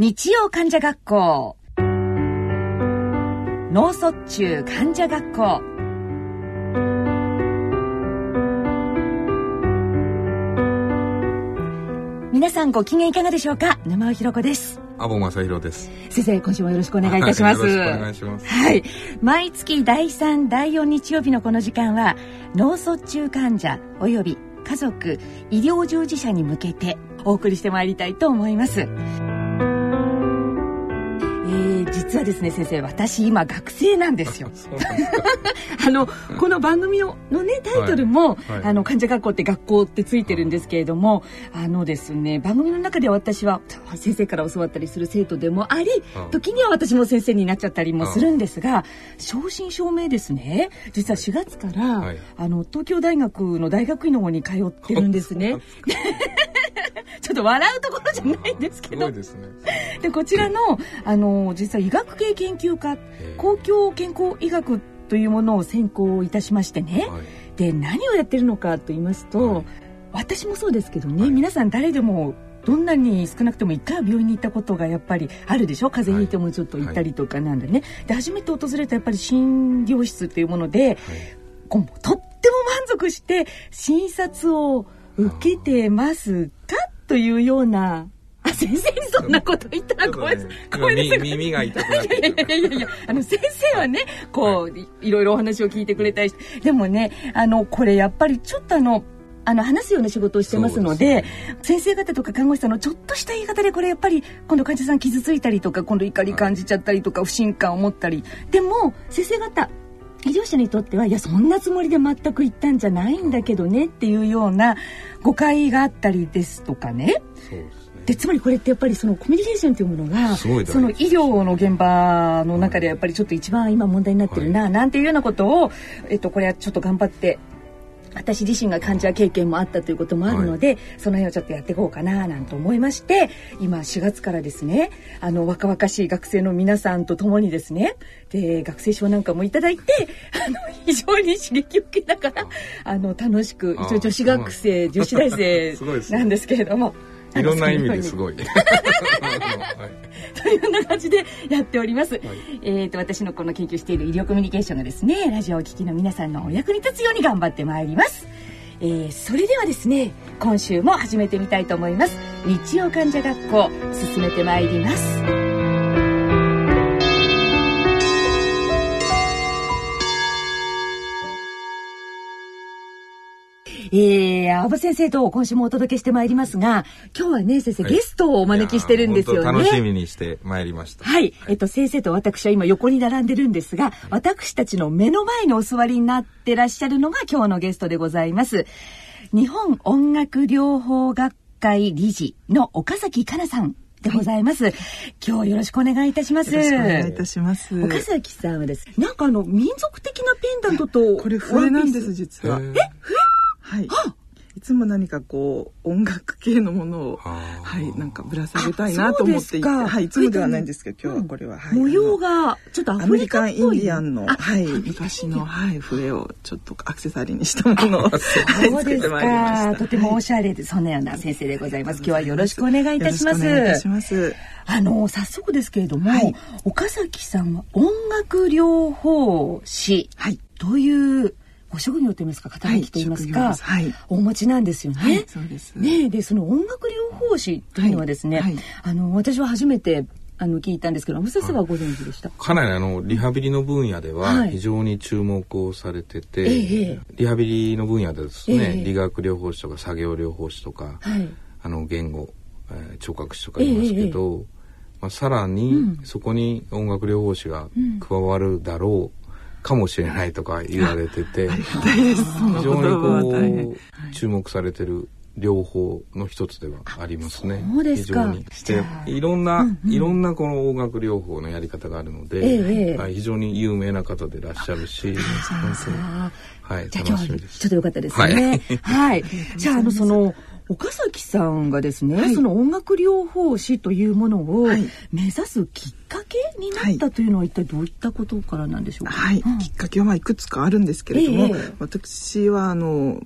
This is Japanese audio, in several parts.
日曜患者学校。脳卒中患者学校。皆さんご機嫌いかがでしょうか？沼尾ひろ子です。アボ正弘です。先生今週もよろしくお願いいたします、はい、よろしくお願いします。はい。毎月第3第4日曜日のこの時間は脳卒中患者および家族医療従事者に向けてお送りしてまいりたいと思います。えー、実はですね先生私今学生なんですよ。あのこの番組ののねタイトルも、はい。はい、あの患者学校って学校ってついてるんですけれどもあのですね番組の中で私は先生から教わったりする生徒でもあり時には私も先生になっちゃったりもするんですが正真正銘ですね実は4月から、はい、あの東京大学の大学院の方に通ってるんですね。ちょっと笑うところじゃないんですけど。で、ね、こちらの、あの、実は医学系研究科、公共健康医学というものを専攻いたしましてね。はい、で、何をやってるのかと言いますと、はい、私もそうですけどね、はい、皆さん誰でもどんなに少なくても一回は病院に行ったことがやっぱりあるでしょ？風邪ひいてもちょっと行ったりとかなんでね、で初めて訪れたやっぱり診療室っていうもので、こうとっても満足して診察を受けてますか？というようなあ先生にそんなこと言ったらごめんなさい。耳が痛くなっていやいやいやいや、あの先生はね、こう、い。ろいろお話を聞いてくれたりして、でもね、あの、これやっぱりちょっとあの、あの話すような仕事をしてますので、ね、先生方とか看護師さんのちょっとした言い方でこれやっぱり今度患者さん傷ついたりとか今度怒り感じちゃったりとか不信感を持ったり。でも先生方医療者にとってはいやそんなつもりで全く言ったんじゃないんだけどねっていうような誤解があったりですとかね。そうでつまりこれってやっぱりそのコミュニケーションというものがその医療の現場の中でやっぱりちょっと一番今問題になってるな、はい、なんていうようなことを、えっと、これはちょっと頑張って私自身が患者経験もあったということもあるので、はい、その辺をちょっとやっていこうかななんて思いまして今4月からですねあの若々しい学生の皆さんと共にですねで学生証なんかもいただいて あの非常に刺激を受けながらあの楽しく一応女子学生女子大生 なんですけれども。いろんな意味ですごい。というような感じでやっております。はい、えっ、と私のこの研究している医療コミュニケーションがですね、ラジオをお聞きの皆さんのお役に立つように頑張ってまいります。えー、それではですね、今週も始めてみたいと思います。日曜患者学校進めてまいります。えー、阿部先生と今週もお届けしてまいりますが、今日はね、先生、はい、ゲストをお招きしてるんですよね。楽しみにしてまいりました。はい。はい、えっと、先生と私は今横に並んでるんですが、はい、私たちの目の前にお座りになってらっしゃるのが今日のゲストでございます。日本音楽療法学会理事の岡崎かなさんでございます、はい、今日よろしくお願いいたします。よろしくお願いいたします。岡崎さんはです。なんかあの民族的なペンダントとこれ笛なんです実は。え、笛？はい。いつも何かこう音楽系のものをはいなんかぶら下げたいなと思っていてはいいつもではないんですけど今日はこれは、はい、模様がちょっとアメリカンインディアンのはい昔のはい笛をちょっとアクセサリーにしたものをはいそうですか。とてもおしゃれでそのような先生でございます、今日はよろしくお願いいたします。よろしくお願いいたします。あの早速ですけれども、はい、岡崎さんは音楽療法士というご職業といいますか肩書きといいますか、はい、お持ちなんですよね。はい、そうです。ねでその音楽療法士というのはですね、はい、あの私は初めてあの聞いたんですけど、先生はご存知でした？かなりあのリハビリの分野では非常に注目をされてて、はい、リハビリの分野でですね、え理学療法士とか作業療法士とか、はい、あの言語、えー、聴覚士とかいますけど、まあさらにそこに音楽療法士が加わるだろうかもしれないとか言われてて 非常にこう注目されてる両方の一つではありますね。そうですか。でいろんな、うんうん、いろんなこの音楽療法のやり方があるので、ええ、非常に有名な方でいらっしゃるし、はい、じゃあ今日ちょっとよかったですね。はい。はい、じゃああのその岡崎さんがですね、はい、その音楽療法士というものを目指すきっかけになったというのは一体どういったことからなんでしょうか？はい、うん、きっかけはまあいくつかあるんですけれども、えー、私はあの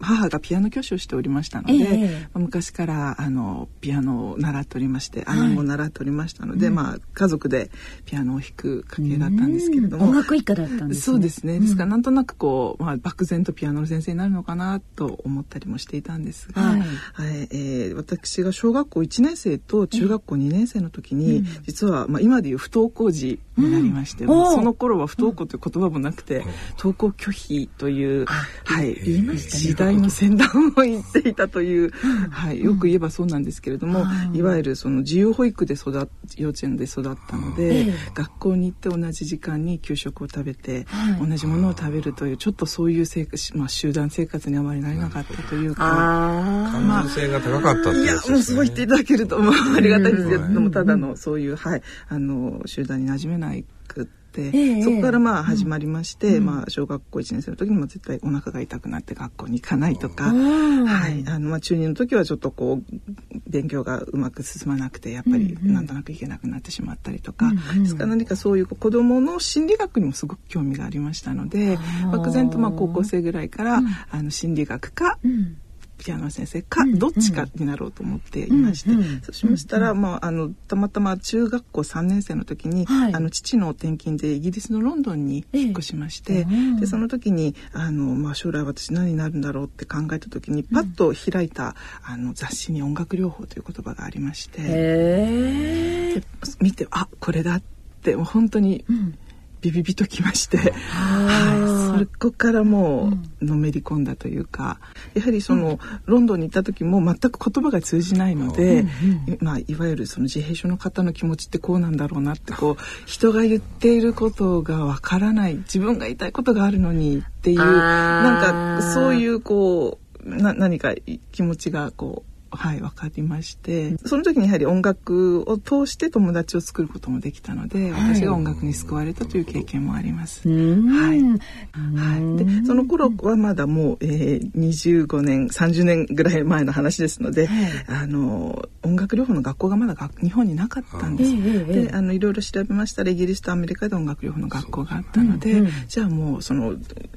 母がピアノ教師をしておりましたので、えー、昔からあのピアノを習っておりまして姉も習っておりましたので、はい、まあ家族でピアノを弾く家系だったんですけれども、音楽一家だったんです、ね、そうですね。ですからなんとなくこう、まあ、漠然とピアノの先生になるのかなと思ったりもしていたんですが、はい、はい、えー、私が小学校1年生と中学校2年生の時に、実は、まあ、今でいう不登校児になりまして、うん、その頃は不登校という言葉もなくて、登校拒否という、はい、時代の先端を言っていたという、はい、よく言えばそうなんですけれども、いわゆるその自由保育で育っ幼稚園で育ったので、学校に行って同じ時間に給食を食べて、同じものを食べるというちょっとそういう生活、まあ、集団生活にあまりなれなかったというか感受性が高かったってやつですね、いやそう言っていただけると、まあ、ありがたいですけどもただのそういう、はい、あの集団に馴染めないくって、えー、そこからまあ始まりまして、うん、まあ、小学校1年生の時にも絶対お腹が痛くなって学校に行かないとか、はいあのまあ、中2の時はちょっとこう勉強がうまく進まなくてやっぱりなんとなくいけなくなってしまったりとか、うんうん、ですから何かそういう子どもの心理学にもすごく興味がありましたので漠然とまあ高校生ぐらいから、あの心理学か、うんピアノ先生かどっちかになろうと思っていまして、うんうん、そうしましたら、まあ、あのたまたま中学校3年生の時に、はい、あの父の転勤でイギリスのロンドンに引っ越しまして、えー、でその時にあの、まあ、将来私何になるんだろうって考えた時にパッと開いた、あの雑誌に音楽療法という言葉がありまして、え。ー、見てあこれだってもう本当に。うんビビビときまして、はい、そこからもうのめり込んだというか、やはりその、ロンドンに行った時も全く言葉が通じないので、まあいわゆるその自閉症の方の気持ちってこうなんだろうなってこう人が言っていることがわからない自分が言いたいことがあるのにっていうなんかそういうこうな何か気持ちがこうはい分かりまして。その時にやはり音楽を通して友達を作ることもできたので、はい、私が音楽に救われたという経験もあります。はい、はい、でその頃はまだもう、えー、25年30年ぐらい前の話ですので、はい、あの音楽療法の学校がまだ日本になかったんです。であのいろいろ調べましたらイギリスとアメリカで音楽療法の学校があったので、うんうん、じゃあもうその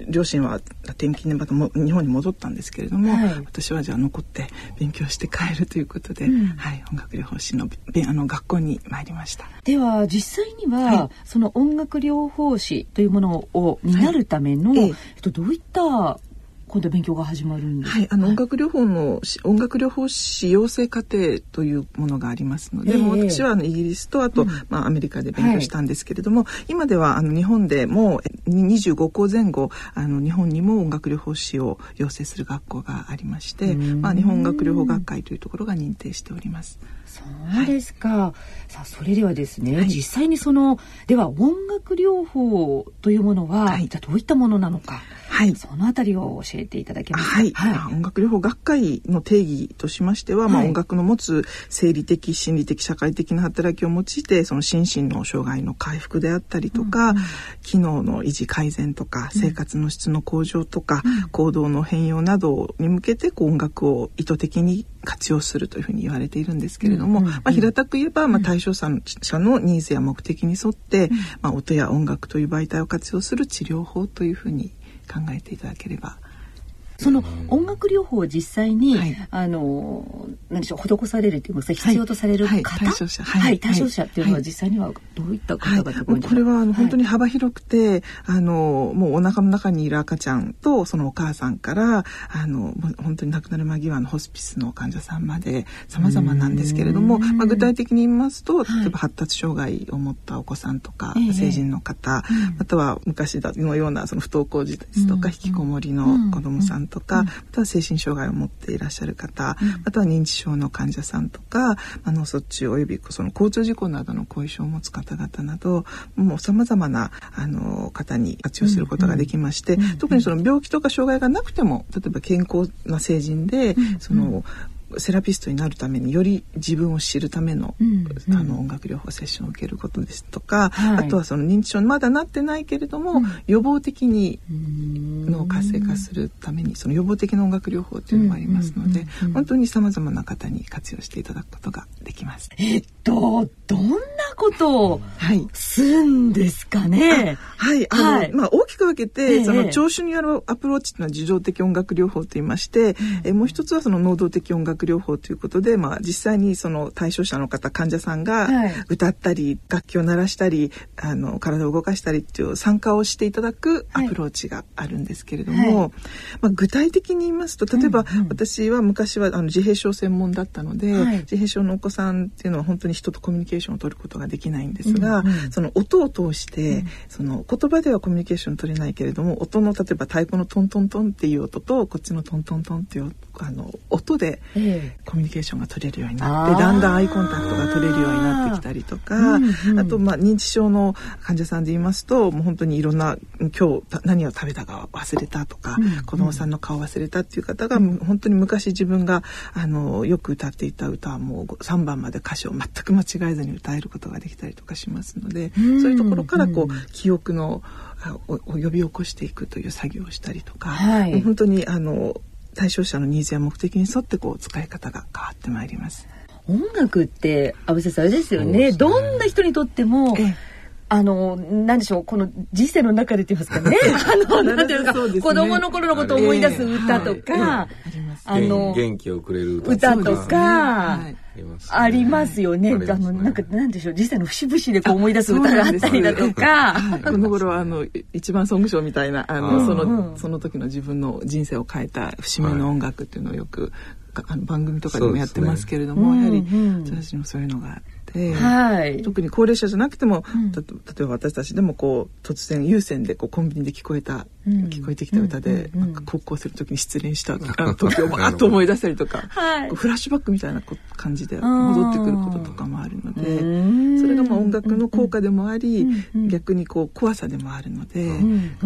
両親は転勤でまたも日本に戻ったんですけれども、私はじゃあ残って勉強して帰るということで、うん、はい、音楽療法士のあの学校に参りました。では実際には、はい、その音楽療法士というものをになるための、はい、えっと、どういった今度勉強が始まるんですはい、あの、音楽療法の音楽療法士養成課程というものがありますので、えー、もう私はあのイギリスとあと、うん、まあアメリカで勉強したんですけれども、はい、今ではあの日本でも25校前後あの日本にも音楽療法士を養成する学校がありまして、まあ日本音楽療法学会というところが認定しております。そうですか。はい、さあそれではですね、はい、実際にそのでは音楽療法というものは、はい、じゃどういったものなのか。はい、そのあたりを教えていただけますか？はい、はい、音楽療法学会の定義としましては、まあ、音楽の持つ生理的、心理的、社会的な働きを用いて、その心身の障害の回復であったりとか、うんうん、機能の維持改善とか、生活の質の向上とか、うん、行動の変容などに向けて、こう音楽を意図的に活用するというふうに言われているんですけれども、うんうんうん、まあ、平たく言えば、まあ、対象者のニーズや目的に沿って、うん、まあ、音や音楽という媒体を活用する治療法というふうに考えていただければその音楽療法を実際に、はい、あの何でしょう施されるというか必要とされる方、はい、対象者、はい、対象者っていうのは実際にはどういった方々が、これはあの本当に幅広くて、あのもうお腹の中にいる赤ちゃんとそのお母さんからあの本当に亡くなる間際のホスピスの患者さんまで様々なんですけれども、まあ、具体的に言いますと例えば発達障害を持ったお子さんとか、成人の方、または昔のようなその不登校児ですとか、引きこもりの子どもさんとか、または精神障害を持っていらっしゃる方、または認知症の患者さんとか、脳卒中およびその交通事故などの後遺症を持つ方々などもうさまざまなあの方に活用することができまして、特にその病気とか障害がなくても例えば健康な成人で、そのセラピストになるためにより自分を知るためのうんうん、あの音楽療法セッションを受けることですとか、はい、あとはその認知症にまだなってないけれども、うん、予防的に脳活性化するためにその予防的な音楽療法というのもありますので、本当にさまざまな方に活用していただくことができます。えっとどんなことをすするんですかね？はい、あの、はい、まあ大きく分けて、えー、その聴取によるアプローチというのは受情的音楽療法と言いまして、えー、もう一つはその能動的音楽療法ということで、まあ実際にその対象者の方患者さんが歌ったり、楽器を鳴らしたり、あの体を動かしたりっていう参加をしていただくアプローチがあるんですけれども、はい、まあ具体的に言いますと、例えば、私は昔はあの自閉症専門だったので、はい、自閉症のお子さんっていうのは本当に人とコミュニケーションを取ることができないんですが、うんうん、その音を通して、うん、その言葉ではコミュニケーション取れないけれども音の例えば太鼓のトントントンっていう音とこっちのトントントンっていうあの音でコミュニケーションが取れるようになって、だんだんアイコンタクトが取れるようになってきたりとか、うんうん、あとまあ認知症の患者さんで言いますともう本当にいろんな今日何を食べたか忘れたとか、うんうん、子供さんの顔忘れたっていう方が本当に昔自分があのよく歌っていた歌はもう3番まで歌詞を全く間違えずに歌えることができたりとかしますので、うんうん、そういうところからこう記憶のを呼び起こしていくという作業をしたりとか、はい、本当にあの対象者のニーズや目的に沿ってこう使い方が変わってまいります。音楽って安倍先生あれですよね、ね、どんな人にとっても、あの、なんでしょう、この人生の中でって言いますかね。あの、なんていうか、ね、子供の頃のことを思い出す歌とか、あの、元気をくれる歌とか、ありますよね。あの、なんか、なんでしょう、実際の節々でこう思い出す歌があったりだとか。この頃は、あの、一番ソング賞みたいな、あの、その、その時の自分の人生を変えた節目の音楽っていうのをよく、あの番組とかでもやってますけれども、やはり、私もそういうのがて。て、はい、特に高齢者じゃなくても、うん、例えば私たちでもこう突然有線でこうコンビニで聞こえた、うん、聞こえてきた歌で、うん、高校生の時に失恋した時をバーッと思い出したりとか、はい、フラッシュバックみたいな感じで戻ってくることとかもあるのでそれがまあ音楽の効果でもあり、逆にこう怖さでもあるので、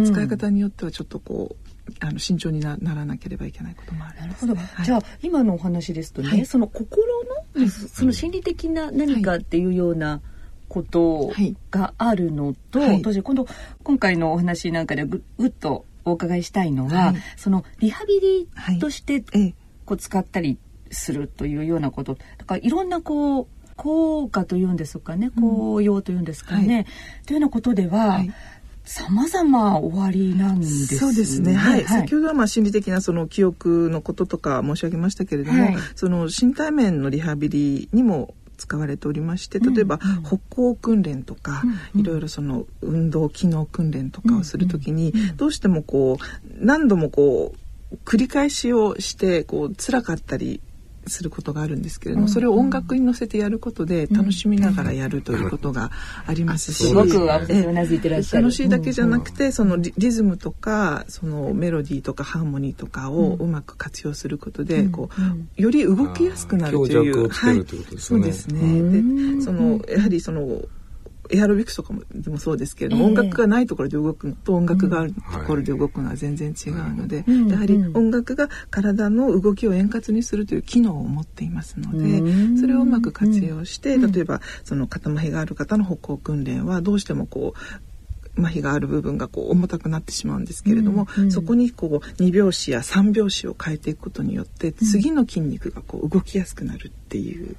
使い方によってはちょっとこうあの慎重にならなければいけないこともある、ね、なるほど、はい、じゃあ今のお話ですとね、はい、その心の、はい、その心理的な何かっていうようなことがあるのと、はい、今度今回のお話なんかでぐぐっとお伺いしたいのは、そのリハビリとしてこう使ったりするというようなこと。だからいろんなこう効果というんですかね効用というんですかね、というようなことでは、様々終わりなんです、ね、そうですね。はい。はい、先ほどはまあ心理的なその記憶のこととか申し上げましたけれども、はい、その身体面のリハビリにも使われておりまして例えば、歩行訓練とか、うん、いろいろその運動機能訓練とかをするときに、どうしてもこう何度もこう繰り返しをしてこう辛かったりすることがあるんですけれども、それを音楽に乗せてやることで楽しみながらやるということがありますし、すごくうなずいてらっしゃる。楽しいだけじゃなくて、そのリズムとかそのメロディーとかハーモニーとかをうまく活用することで、こうより動きやすくなるという、はい、そうですね。でそのやはりそのエアロビクスとかもでもそうですけれども、えー、音楽がないところで動くのと音楽があるところで動くのは全然違うので、うんやはり音楽が体の動きを円滑にするという機能を持っていますので、うん、それをうまく活用して、例えばその肩麻痺がある方の歩行訓練はどうしてもこう麻痺がある部分がこう重たくなってしまうんですけれども、うんうん、そこにこう2拍子や3拍子を変えていくことによって次の筋肉がこう動きやすくなるっていう。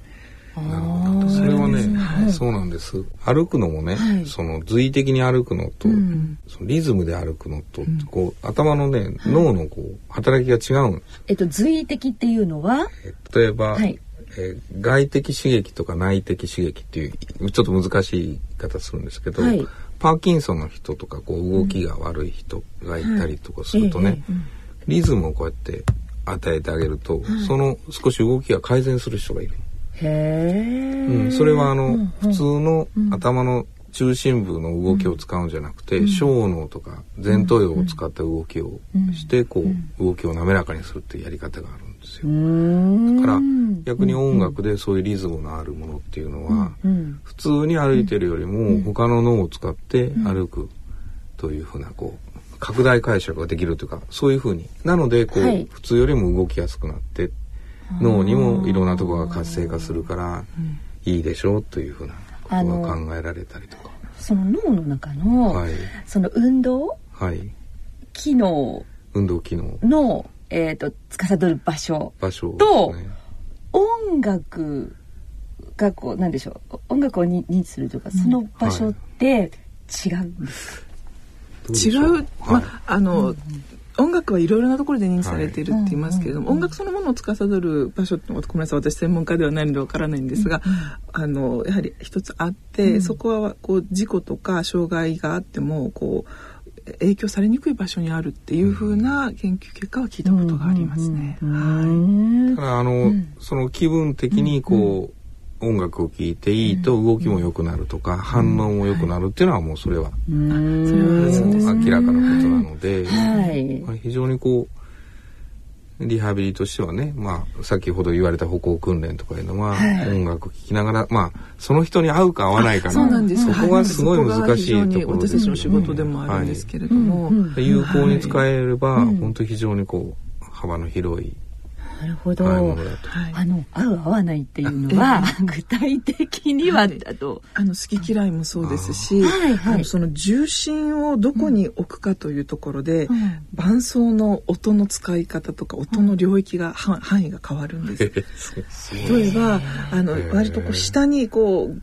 なるほど。それはね、はい、そうなんです。歩くのもね、はい、その随意的に歩くのと、うん、そのリズムで歩くのと、うん、こう頭のね、脳のこう働きが違うんです。えっと随意的っていうのは、例えば、はい、えー、外的刺激とか内的刺激っていうちょっと難しい言い方するんですけど、はい、パーキンソンの人とかこう動きが悪い人がいたりとかするとね、リズムをこうやって与えてあげると、その少し動きが改善する人がいる。へうん、それはあの、うん、普通の頭の中心部の動きを使うんじゃなくて、うん、小脳とか前頭葉を使った動きをして、こう動きを滑らかにするっていうやり方があるんですよ。だから逆に音楽でそういうリズムのあるものっていうのは、普通に歩いてるよりも他の脳を使って歩くというふうなこう拡大解釈ができるというかそういうふうに。なのでこう、はい、普通よりも動きやすくなって脳にもいろんなところが活性化するからいいでしょうというふうなことが考えられたりとか。その脳の中の、はい、その運動、はい、機能。運動機能。の、えーと、司る場所。場所と、ね、音楽がこうなんでしょう。音楽を認知するというかその場所って違うんですか、違う、まあ、あの、うん音楽はいろいろなところで認知されているって言いますけれども、音楽そのものを司る場所ってごめんなさい私専門家ではないのでわからないんですが、あのやはり一つあって、そこはこう事故とか障害があってもこう影響されにくい場所にあるっていうふうな研究結果は聞いたことがありますね。はい。だからあの、その気分的にこう、音楽を聴いていいと動きも良くなるとか、反応も良くなるっていうのはもうそれは、明らかなことなので、はい、非常にこうリハビリとしてはね、まあ、先ほど言われた歩行訓練とかいうのは、音楽聴きながら、まあ、その人に合うか合わないかそうなんです。そこがすごい難しいところです、私たちの仕事でもあるんですけれども。有効に使えれば、本当非常にこう、幅の広いなるほど。あの合う合わないっていうのは、具体的には。だと、あの好き嫌いもそうですし、はいはい、その重心をどこに置くかというところで、伴奏の音の使い方とか音の領域が、範囲が変わるんです。例えばあの割とこう下にこう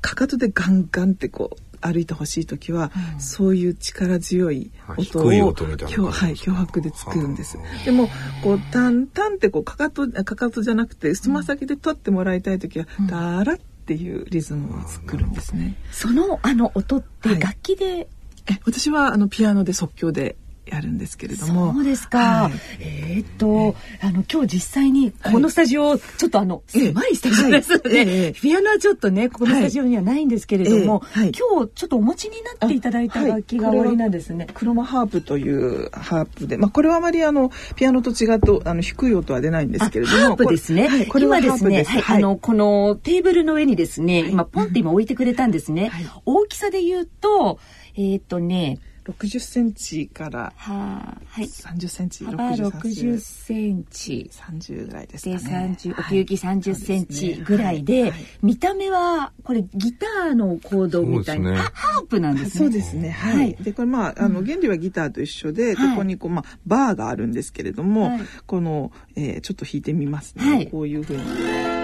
かかとでガンガンってこう歩いてほしい時は、うん、そういう力強い音を、はい、脅迫で作るんです。でもこうタンタンってこうかかとかかとじゃなくてつま先で取ってもらいたい時は、うん、ダラっていうリズムを作るんですね。そのあの音って楽器で、はい、え私はあのピアノで即興でやるんですけれども。そうですか、はい、えー、っと、あの今日実際にこのスタジオ、ちょっとあの狭いスタジオですので、はい、ピアノはちょっとねこのスタジオにはないんですけれども、はい、今日ちょっとお持ちになっていただいた楽器がおありなんですね、クロマハープというハープで、まあ、これはあまりあのピアノと違うとあの低い音は出ないんですけれどもハープですね。これはですねはい、あのこのテーブルの上にですね、今ポンって今置いてくれたんですね、大きさで言うとえっ、とね60センチから30センチ、幅60センチ30ぐらいですかね。で奥行き30センチぐらいで、見た目はこれギターのコードみたいな、ハープなんですね。そうですね。はい。でこれまああの原理はギターと一緒で、ここにこうまあバーがあるんですけれども、この、えー、ちょっと弾いてみますね。こういうふうに。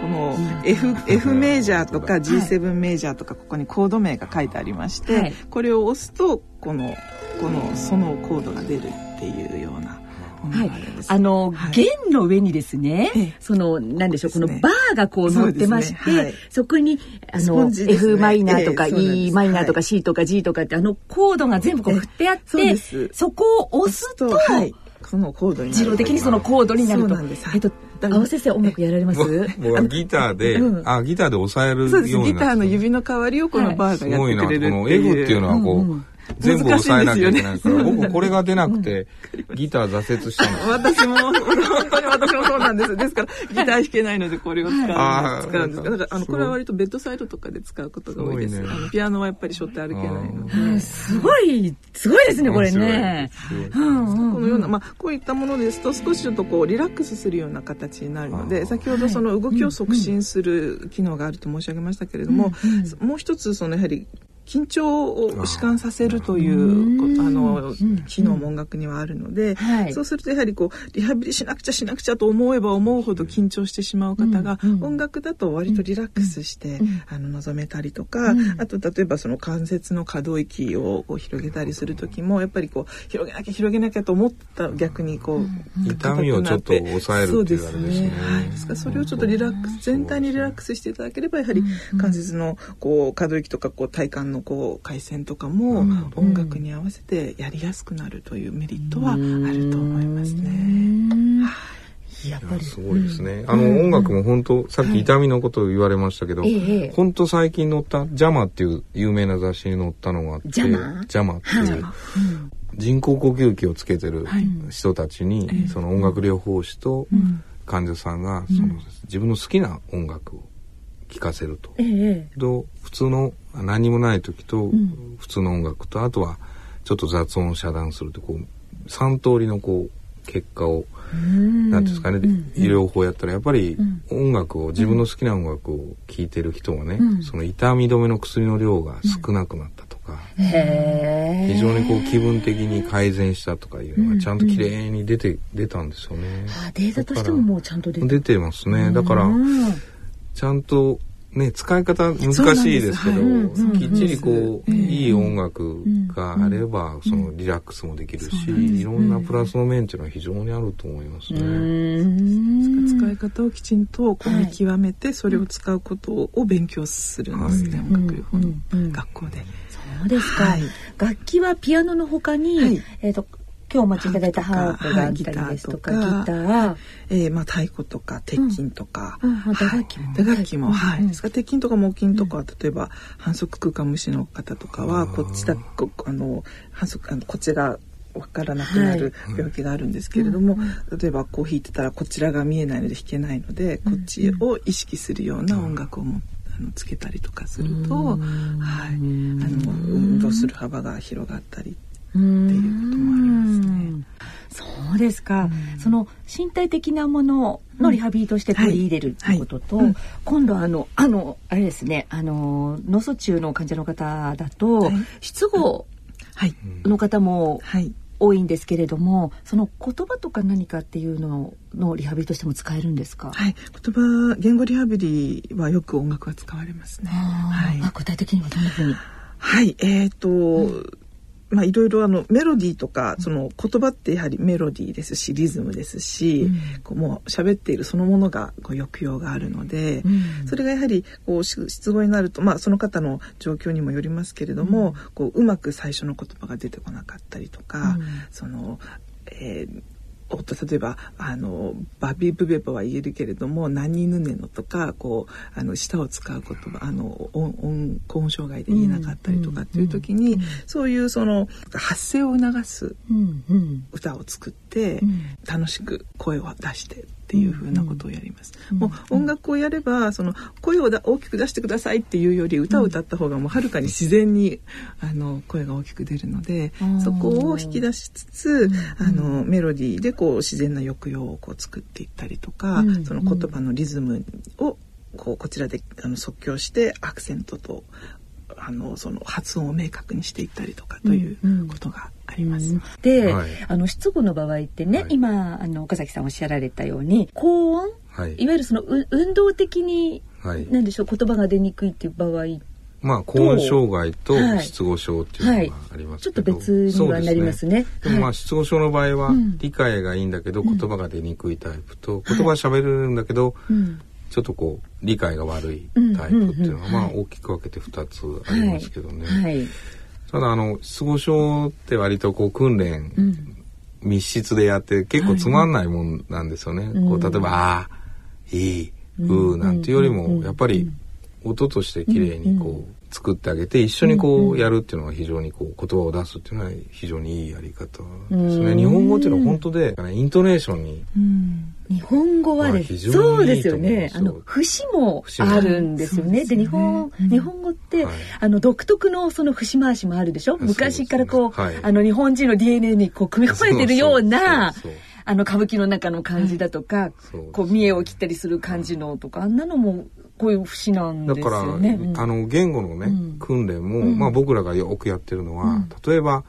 この F, F メジャーとか G7 メジャーとかここにコード名が書いてありまして、はい、これを押すとこのこのそのコードが出るっていうような。はい、あの、はい、弦の上にですね、その、なんでしょう、このバーがこう乗ってまして、そ、ね。はい、そこに、あの、ね、F マイナーとか E マイナーとか C とか G とかって、あのコードが全部こう振ってあって、そこを押すと、はい、そのコードに自動的にそのコードになると。えっと、青先生音楽やられます？僕はギターで、うん、あギターで押さえるようになギターの指の代わりをこのバーがやってくれるっていう、はい、すごいなこの F っていうのはこう、うんうん全部抑えなきゃいけないから、僕これが出なくて、ギター挫折したの。私も、本当に私もそうなんです。ですから、ギター弾けないのでこれを使うんです。使うんですだから、あの、これは割とベッドサイドとかで使うことが多いです。あのピアノはやっぱり背負って歩けないので。すごい、すごいですね、これね。このような、まあ、こういったものですと、少しちょっとこう、リラックスするような形になるので、先ほどその動きを促進する機能があると申し上げましたけれども、もう一つ、そのやはり、緊張を弛緩させるというあの機能も音楽にはあるので、はい、そうするとやはりこうリハビリしなくちゃしなくちゃと思えば思うほど緊張してしまう方が、音楽だと割とリラックスして、あの望めたりとか、あと例えばその関節の可動域をこう広げたりする時もやっぱりこう広げなきゃ広げなきゃと思った逆にこう、痛みをちょっと抑えるっていうあれですね。はい、ですからそれをちょっとリラックス全体にリラックスしていただければやはり関節のこう可動域とかこう体幹ののこう回線とかも音楽に合わせてやりやすくなるというメリットはあると思いますね。やっぱりすごいですね。あの、音楽も本当さっき痛みのことを言われましたけど、本当最近載ったジャマっていう有名な雑誌に載ったのがあって、ジャマ？っていう、人工呼吸器をつけてる人たちに、その音楽療法士と患者さんがその自分の好きな音楽を聴かせると。と普通の何もない時と、普通の音楽とあとはちょっと雑音を遮断するとこう3通りのこう結果を何ですかね、医療法やったらやっぱり音楽を自分の好きな音楽を聴いてる人はね、その痛み止めの薬の量が少なくなったとか、非常にこう気分的に改善したとかいうのがちゃんと綺麗に出て、出たんですよね。データとしてももうちゃんと出て出てますね。だからちゃんとね、使い方難しいですけど、はい、きっちりこう、いい音楽があれば、そのリラックスもできるし、いろんなプラスの面っていうのは非常にあると思いますね。使い方をきちんとこう見極めて、それを使うことを勉強するんですね、音楽療法の学校で。そうですか、楽器はピアノのほかに、えっ、と今日お待ちいただいたハープがあったりですとか、ギター、えー、まあ太鼓とか鉄筋とか、打楽器も、打楽器も、はい。ですか？ら鉄筋とか木琴とか、例えば反則空間無視の方とかは、こっちだ、あの反則あのこちらわからなくなる病気があるんですけれども、例えばこう弾いてたらこちらが見えないので弾けないので、こっちを意識するような音楽を持って。あのつけたりとかすると、はい、あの運動する幅が広がったりっていうこともありますね。そうですか、その身体的なもののリハビリとして取り入れるってことと、はい。はい、今度はあのあのあれですねあの脳卒中の患者の方だと、はい、失語の方も、多いんですけれどもその言葉とか何かっていうののリハビリとしても使えるんですか？はい。言葉言語リハビリはよく音楽が使われますね。はい、具体的にはどんなふうに？はい。えっ、ー、と、うんまあいろいろあのメロディーとかその言葉ってやはりメロディーですしリズムですし、うん、こうもう喋っているそのものがこう抑揚があるので、うん、それがやはりこう失語になるとまあその方の状況にもよりますけれども、うん、こううまく最初の言葉が出てこなかったりとか、その、えーおと例えばあのバビブベバは言えるけれども何ぬねのとかこうあの舌を使う言葉あの音音高音障害で言えなかったりとかっていう時に、うんうん、そういうその発声を促す歌を作って、楽しく声を出してっていうふうなことをやります。もう音楽をやればその声を大きく出してくださいっていうより歌を歌った方がもうはるかに自然にあの声が大きく出るのでそこを引き出しつつあのメロディーでこう自然な抑揚をこう作っていったりとかその言葉のリズムをこうこちらであの即興してアクセントとあのその発音を明確にしていったりとかということがあります。うん。うん、で、はい、あの失語の場合ってね、はい、今あの岡崎さんおっしゃられたように高音、はい、いわゆるその運動的に、はい、なんでしょう言葉が出にくいっていう場合まあ高音障害と失語症っていうのがありますけど、はい、ちょっと別にはなりますね。で、ね、もまあ失語症の場合は理解がいいんだけど言葉が出にくいタイプと、言葉喋れるんだけど、ちょっとこう理解が悪いタイプっていうのは、まあ大きく分けて2つありますけどね。はい、ただあの失語症って割とこう訓練、密室でやって結構つまんないもんなんですよね。こう例えば「ああいい」「うー」なんていうよりもやっぱり音として綺麗にこう作ってあげて一緒にこうやるっていうのは非常にこう言葉を出すっていうのは非常にいいやり方ですね。日本語っていうのは本当で、イントネーションに、日本語はです、そうですよね。あの節もあるんですよね。で、日本日本語って、あの独特のその節回しもあるでしょ？昔からこう、あの日本人の DNA にこう組み込まれてるような。あの歌舞伎の中の感じだとか、こう見栄を切ったりする感じのとかあんなのもこういう節なんですよね。だから、あの言語のね、訓練も、まあ僕らがよくやってるのは、例えば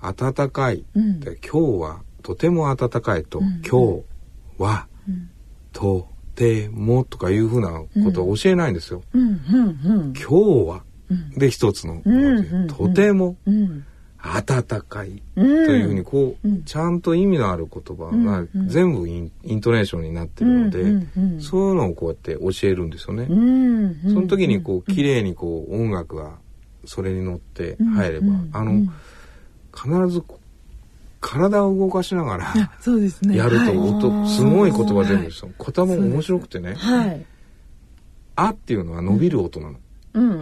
暖かい、で今日はとても暖かいと、今日は、とてもとかいうふうなことを教えないんですよ。今日は、で一つの、とても、温かいというふうにこう、ちゃんと意味のある言葉が全部イン,、トネーションになってるので、そういうのをこうやって教えるんですよね。その時にこう綺麗にこう音楽がそれに乗って入れば、あの必ず体を動かしながらやると音、すごい言葉出るんですよ。言葉も面白くてね。あっていうのは伸びる音なの。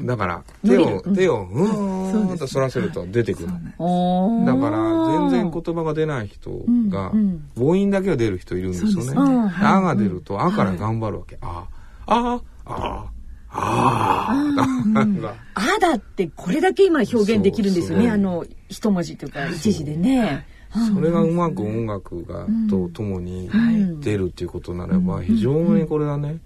だから手を手をうーんと反らせると出てくる、だから全然言葉が出ない人が母音だけが出る人いるんですよね。あが出るとあから頑張るわけ。あああああああだってこれだけ今表現できるんですよね。あの一文字というか一字でね。それがうまく音楽がとともに出るっていうことならば非常にこれはね、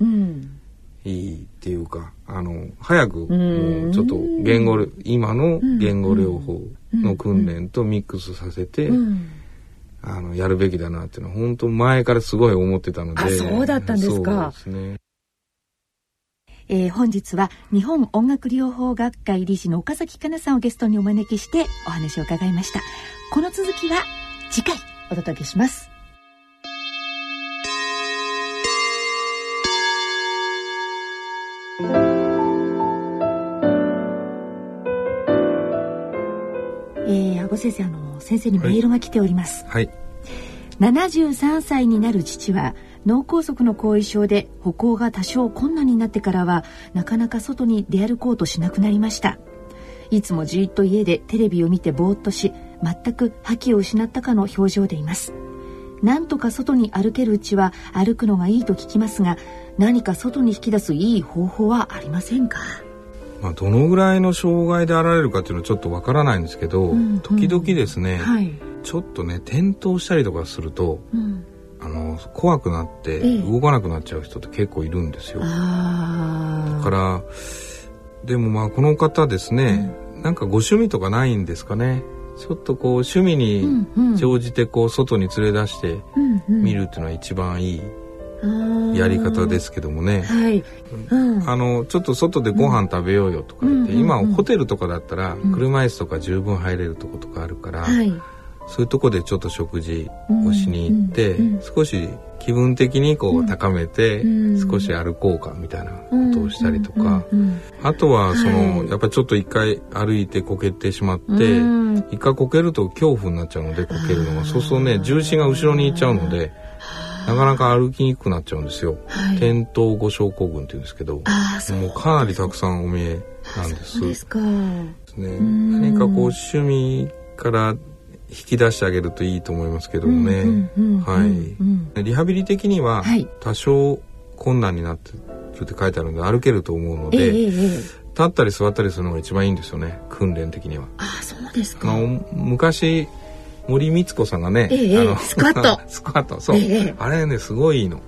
いいっていうかあの早くもうちょっと言語今の言語療法の訓練とミックスさせて、あのやるべきだなっていうのは本当前からすごい思ってたのでそうだったんですか。そうですね。えー、本日は日本音楽療法学会理事の岡崎香奈さんをゲストにお招きしてお話を伺いました。この続きは次回お届けします先生あの先生にメールが来ております、はい、73歳になる父は脳梗塞の後遺症で歩行が多少困難になってからはなかなか外に出歩こうとしなくなりました。いつもじっと家でテレビを見てぼーっとし全く覇気を失ったかの表情でいます。なんとか外に歩けるうちは歩くのがいいと聞きますが何か外に引き出すいい方法はありませんか？まあ、どのぐらいの障害であられるかっていうのはちょっとわからないんですけど、うんうん、時々ですね、はい、ちょっとね転倒したりとかすると、うん、あの怖くなって動かなくなっちゃう人って結構いるんですよ。だからでもまあこの方ですね、うん、なんかご趣味とかないんですかね？ちょっとこう趣味に乗じてこう外に連れ出して見るっていうのは一番いいやり方ですけどもね、はい。うん、あのちょっと外でご飯食べようよとか言って、今ホテルとかだったら車椅子とか十分入れるとことかあるから、はい、そういうとこでちょっと食事をしに行って、少し気分的にこう高めて、少し歩こうかみたいなことをしたりとか、あとはその、やっぱりちょっと一回歩いてこけてしまって、一回こけると恐怖になっちゃうのでこけるのが。そうするとね重心が後ろに行っちゃうので。なかなか歩きにくくなっちゃうんですよ。はい、転倒後症候群って言うんですけど、もうかなりたくさんお見えなんです。そうですか。ですね。何かこう趣味から引き出してあげるといいと思いますけどもね。はい。リハビリ的には多少困難になってるって書いてあるので歩けると思うので、えーえー、立ったり座ったりするのが一番いいんですよね。訓練的には。あ、そうですか。昔森光子さんがね、ええ、あのスクワット。スクワット。そう、え、あれねすごいの。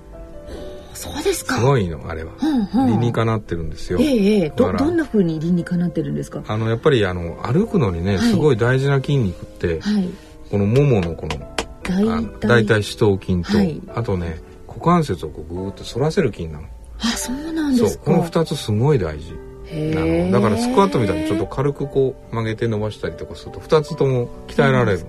そうですか。すごいのあれは、うんうん、理にかなってるんですよ。ええどどんな風に理にかなってるんですか？あのやっぱりあの歩くのにね、すごい大事な筋肉って、はい、このもものこの大体。四頭筋と、はい、あとね股関節をこうグーッと反らせる筋なの。あそうなんですか。この二つすごい大事だからスクワットみたいにちょっと軽くこう曲げて伸ばしたりとかすると2つとも鍛えられる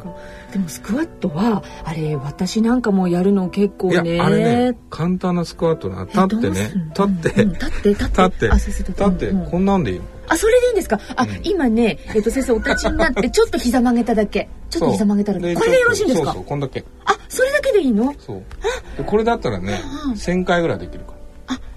でもスクワットはあれ私なんかもやるの結構ね。あれね簡単なスクワットな立ってね立って、立って立って。立ってこんなんでいいの？あそれでいいんですか？あ、うん、今ねえっと先生お立ちになって ちょっと膝曲げただけ。ちょっと膝曲げただけこれでよろしいんですか？そうそうこんだけ。あそれだけでいいの？そう。これだったらね1000回ぐらいできるから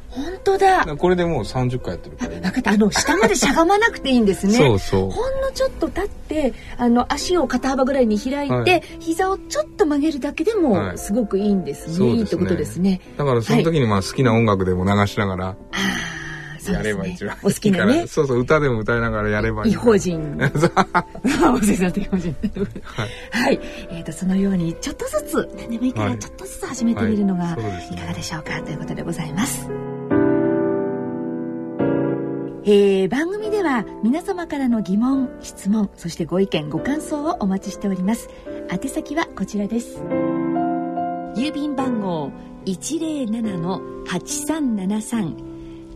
本当だ。これでもう30回やってるから。分かった。あの下までしゃがまなくていいんですね。そうそう。ほんのちょっと立ってあの足を肩幅ぐらいに開いて、はい、膝をちょっと曲げるだけでもすごくいいんですね、はい、いいってことですね。だからその時にまあ好きな音楽でも流しながら、はい、やれば一番お好きなね。そうそう歌でも歌いながらやればいい違法人。はい、はい、えっ、ー、とそのようにちょっとずつ何でもいいからちょっとずつ始めてみるのがいかがでしょうか、ということでございます。えー、番組では皆様からの疑問質問そしてご意見ご感想をお待ちしております。宛先はこちらです。郵便番号107-8373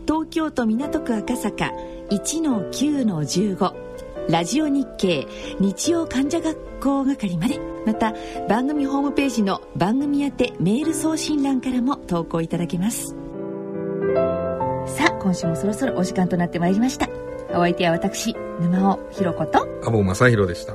東京都港区赤坂1-9-15ラジオ日経日曜患者学校係まで。また番組ホームページの番組宛てメール送信欄からも投稿いただけます。今週もそろそろお時間となってまいりました。お相手は私沼尾ひろ子と阿保正弘でした。